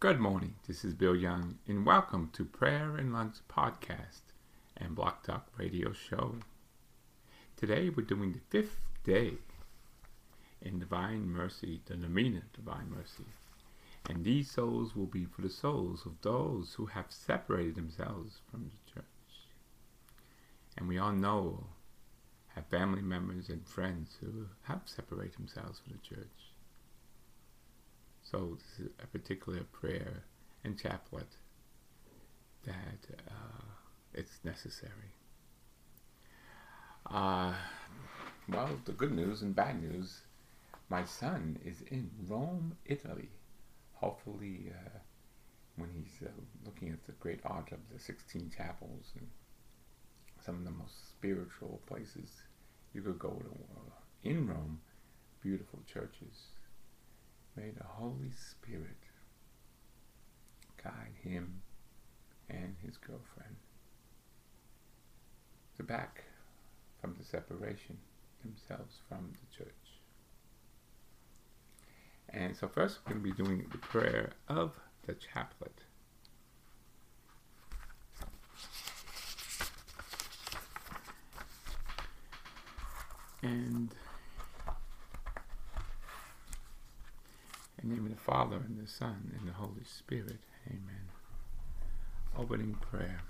Good morning. This is Bill Young, and welcome to Prayer and Lunch Podcast and Blog Talk Radio Show. Today we're doing the fifth day in Divine Mercy, the Novena Divine Mercy. And these souls will be for the souls of those who have separated themselves from the church. And we all know, have family members and friends who have separated themselves from the church. So this is a particular prayer and chaplet that uh, it's necessary. Uh, well, the good news and bad news, my son is in Rome, Italy. Hopefully, uh, when he's uh, looking at the great art of the Sistine Chapels and some of the most spiritual places you could go to uh, in Rome, beautiful churches May the Holy Spirit guide him and his girlfriend to back from the separation themselves from the church. And so first we're going to be doing the prayer of the chaplet. And In the name of the Father, and the Son, and the Holy Spirit. Amen. Opening prayer.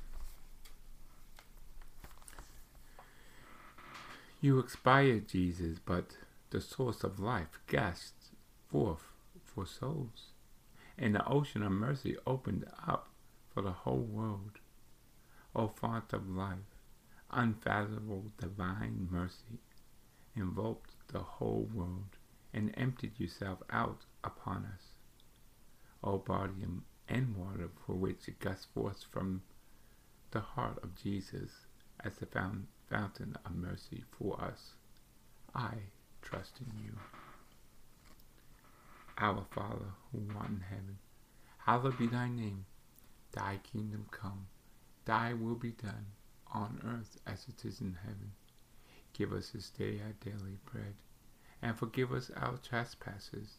You expired, Jesus, but the source of life gasped forth for souls, and the ocean of mercy opened up for the whole world. O font of life, unfathomable divine mercy, enveloped the whole world and emptied yourself out upon us. O body and water for which it gusts forth from the heart of Jesus as the fountain of mercy for us, I trust in you. Our Father, who art in heaven, hallowed be thy name. Thy kingdom come, thy will be done, on earth as it is in heaven. Give us this day our daily bread, and forgive us our trespasses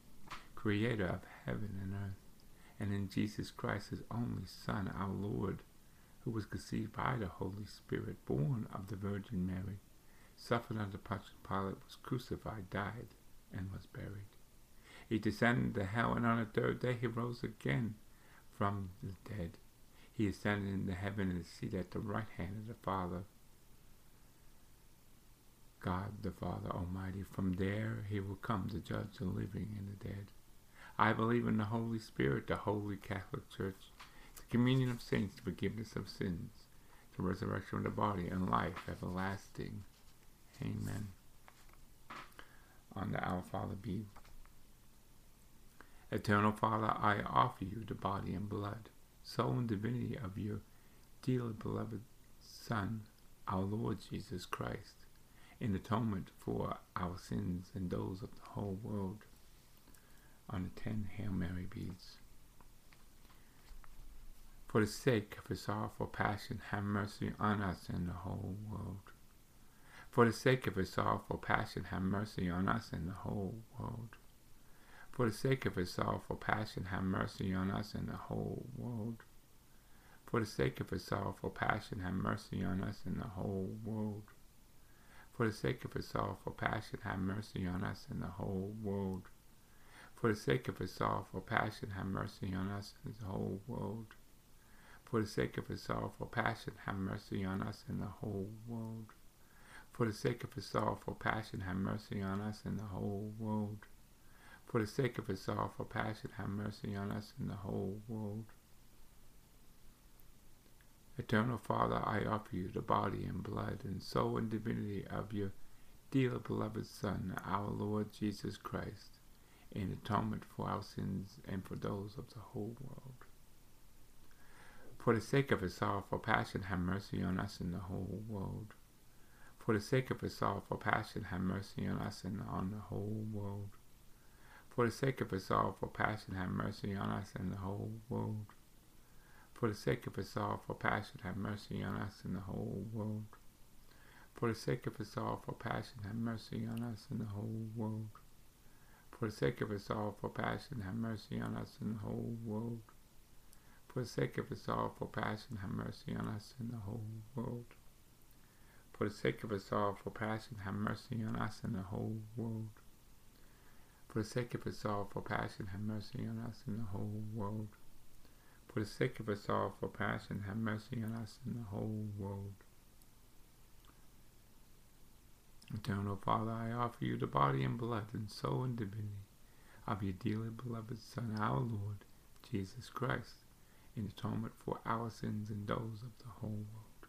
creator of heaven and earth, and in Jesus Christ, his only Son, our Lord, who was conceived by the Holy Spirit, born of the Virgin Mary, suffered under Pontius Pilate, was crucified, died, and was buried. He descended to hell, and on the third day he rose again from the dead. He ascended into heaven and is seated at the right hand of the Father. God the Father Almighty. From there he will come to judge the living and the dead. I believe in the Holy Spirit, the Holy Catholic Church, the communion of saints, the forgiveness of sins, the resurrection of the body, and life everlasting. Amen. On the Our Father be. Eternal Father, I offer you the body and blood, soul and divinity of your dearly beloved Son, our Lord Jesus Christ, in atonement for our sins and those of the whole world on the ten Hail Mary beads. For the sake of his sorrowful passion, have mercy on us and the whole world. For the sake of his sorrowful passion, have mercy on us and the whole world. For the sake of his sorrowful passion, have mercy on us and the whole world. For the sake of his sorrowful passion, have mercy on us and the whole world. For the sake of his sorrowful passion, have mercy on us and the whole world. For the sake of his sorrowful passion, have mercy on us and the whole world. For the sake of his sorrowful passion, have mercy on us and the whole world. For the sake of his sorrowful passion, have mercy on us and the whole world. For the sake of his sorrowful passion, have mercy on us and the whole world. Eternal Father, I offer you the body and blood and soul and divinity of your dear beloved Son, our Lord Jesus Christ in atonement for our sins and for those of the whole world. For the sake of his sorrowful passion, have mercy on us and the whole world. For the sake of his sorrowful passion, have mercy on us and on the whole world. For the sake of his sorrowful passion, have mercy on us and the whole world. For the sake of his sorrowful passion, have mercy on us and the whole world. For the sake of his sorrowful passion, have mercy on us and the whole world. For the sake of his sorrowful passion, have mercy on us and the whole world. For the sake of his sorrowful passion, have mercy on us and the whole world. For the sake of his sorrowful passion, have mercy on us and the whole world. For the sake of his sorrowful passion, have mercy on us and the whole world. For the sake of his sorrowful passion, have mercy on us and the whole world. Eternal Father, I offer you the body and blood and soul and divinity of your dearly beloved Son, our Lord, Jesus Christ, in atonement for our sins and those of the whole world.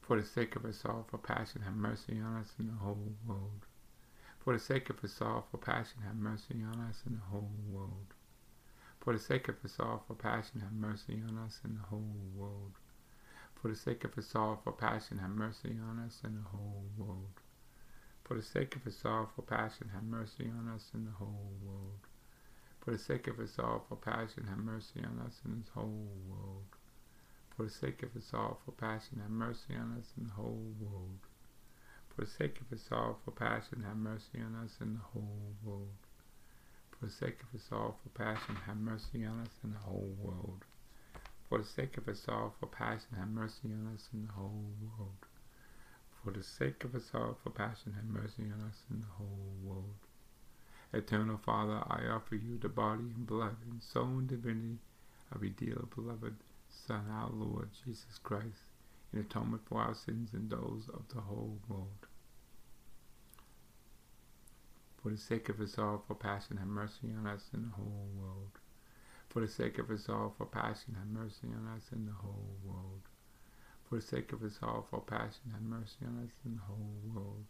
For the sake of his sorrowful passion, have mercy on us and the whole world. For the sake of his sorrowful passion, have mercy on us and the whole world. For the sake of his sorrowful passion, have mercy on us and the whole world. For the sake of his sorrowful passion, have mercy on us and the whole world. For the sake of his sorrowful passion, have mercy on us and the whole world. For the sake of his sorrowful passion, have mercy on us and his whole world. For the sake of his sorrowful passion, have mercy on us and the whole world. For the sake of his sorrowful passion, have mercy on us and the whole world. For the sake of his sorrowful passion, have mercy on us and the whole world. For the sake of his sorrowful passion, have mercy on us and the whole world. For the sake of his sorrowful passion, have mercy on us and the whole world. Eternal Father, I offer you the body and blood and soul and divinity of your dear beloved Son, our Lord Jesus Christ, in atonement for our sins and those of the whole world. For the sake of his sorrowful passion, have mercy on us and the whole world. For the sake of us all, for passion, have mercy on us and the whole world. For the sake of us all, for passion, have mercy on us and the whole world.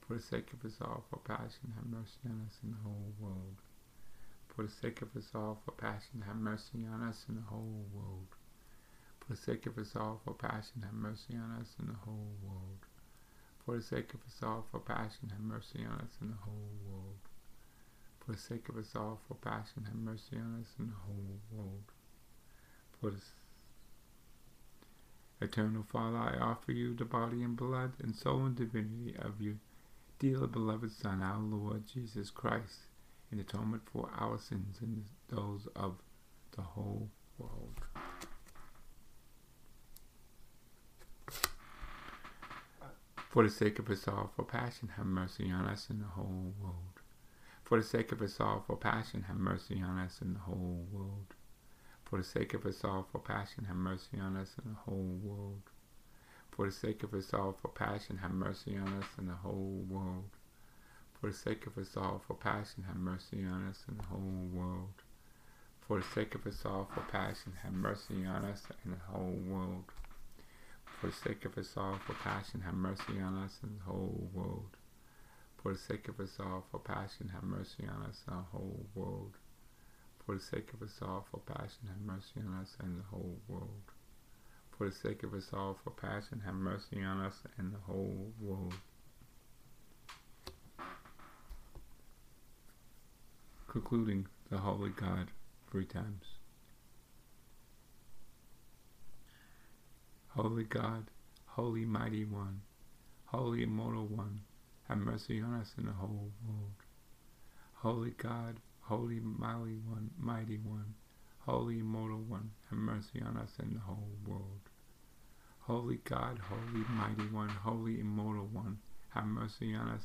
For the sake of us all, for passion, have mercy on us and the whole world. For the sake of us all, for passion, have mercy on us and the whole world. For the sake of his sorrowful passion, have mercy on us and the whole world. For the sake of his sorrowful passion, have mercy on us and the whole world. For the sake of his sorrowful passion, have mercy on us and the whole world. For the Eternal Father, I offer you the body and blood and soul and divinity of your dear beloved Son, our Lord Jesus Christ, in atonement for our sins and those of the whole world. For the sake of his sorrowful passion, have mercy on us and the whole world. For the sake of his sorrowful passion, have mercy on us and the whole world. For the sake of his sorrowful passion, have mercy on us and the whole world. For the sake of his sorrowful passion, have mercy on us and the whole world. For the sake of his sorrowful passion, have mercy on us and the whole world. For the sake of his sorrowful passion, have mercy on us and the whole world. For the sake of his sorrowful passion, have mercy on us and the whole world. For the sake of us all, for passion, have mercy on us and the whole world. For the sake of us all, for passion, have mercy on us and the whole world. For the sake of us all, for passion, have mercy on us and the whole world. Concluding the Holy God three times. Holy God, Holy Mighty One, Holy Immortal One, have mercy on us and the whole world. Holy God, Holy Mighty One, Mighty One, Holy Immortal One, have mercy on us and the whole world. Holy God, Holy Mighty One, Holy Immortal One, have mercy on us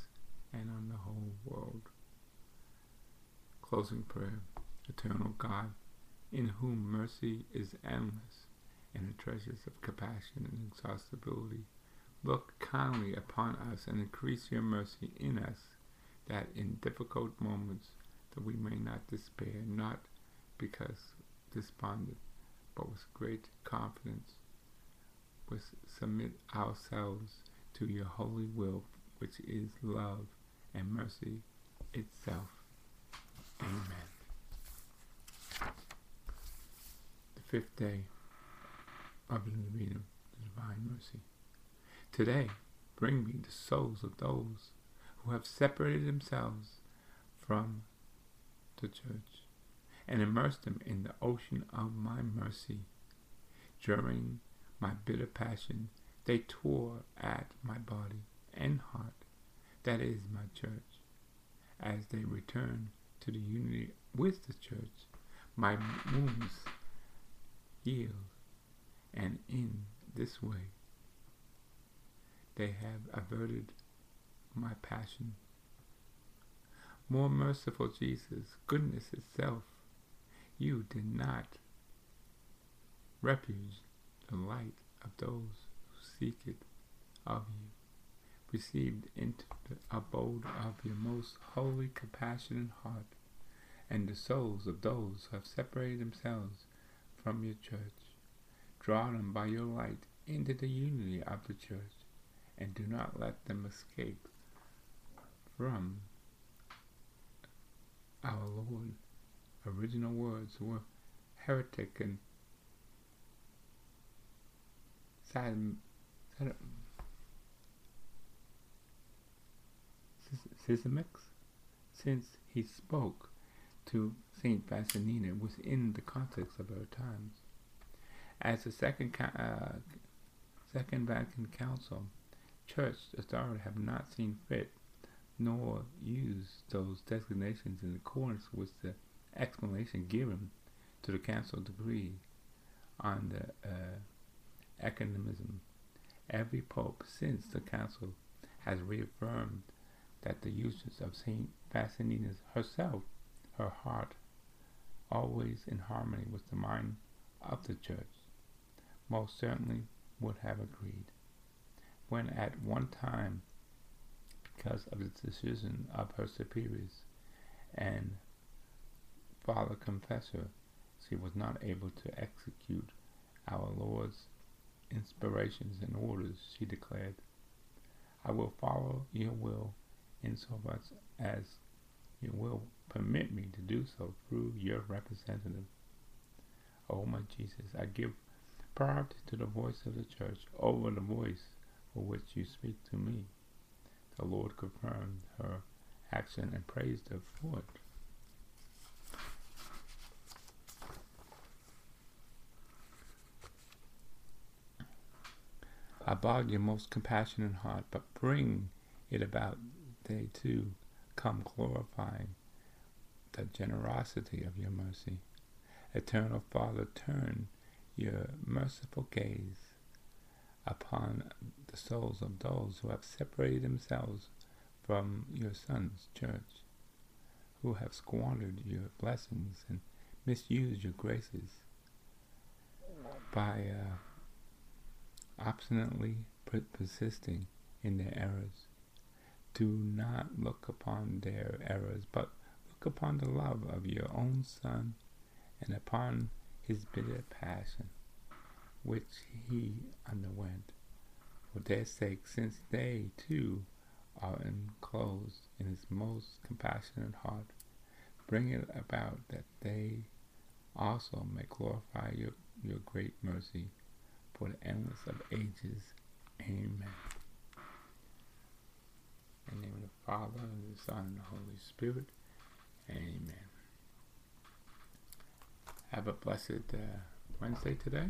and on the whole world. Closing prayer. Eternal God, in whom mercy is endless and the treasures of compassion and exhaustibility, look kindly upon us and increase your mercy in us, that in difficult moments that we may not despair, not because despondent, but with great confidence, we submit ourselves to your holy will, which is love and mercy itself. Amen. The fifth day of the Novena, the Divine Mercy. Today, bring me the souls of those who have separated themselves from the church and immerse them in the ocean of my mercy. During my bitter passion, they tore at my body and heart, that is my church. As they return to the unity with the church, my wounds heal, and in this way they have averted my passion. More merciful Jesus, goodness itself, you did not refuge the light of those who seek it of you, received into the abode of your most holy compassionate heart, and the souls of those who have separated themselves from your church. Draw them by your light into the unity of the church, and do not let them escape from our Lord. Original words were heretic and sad, since he spoke to Saint Faustina within the context of our times. As the second uh, Second Vatican Council, Church authority have not seen fit nor use those designations in accordance with the explanation given to the council decree on the uh, ecumenism. Every pope since the council has reaffirmed that the uses of Saint Faustina herself, her heart, always in harmony with the mind of the church, most certainly would have agreed. When at one time because of the decision of her superiors and Father Confessor, she was not able to execute our Lord's inspirations and orders, she declared. I will follow your will in so much as you will permit me to do so through your representative. O oh my Jesus, I give priority to the voice of the church over the voice for which you speak to me. The Lord confirmed her action and praised her for it. Bog your most compassionate heart, but bring it about they too come glorifying the generosity of your mercy. Eternal Father, turn your merciful gaze upon the souls of those who have separated themselves from your Son's church, who have squandered your blessings and misused your graces by uh, obstinately persisting in their errors. Do not look upon their errors, but look upon the love of your own Son and upon his bitter passion which he underwent for their sake, since they too are enclosed in his most compassionate heart. Bring it about that they also may glorify your, your great mercy for the endless of ages. Amen. In the name of the Father, and the Son, and the Holy Spirit. Amen. Have a blessed uh, Wednesday today.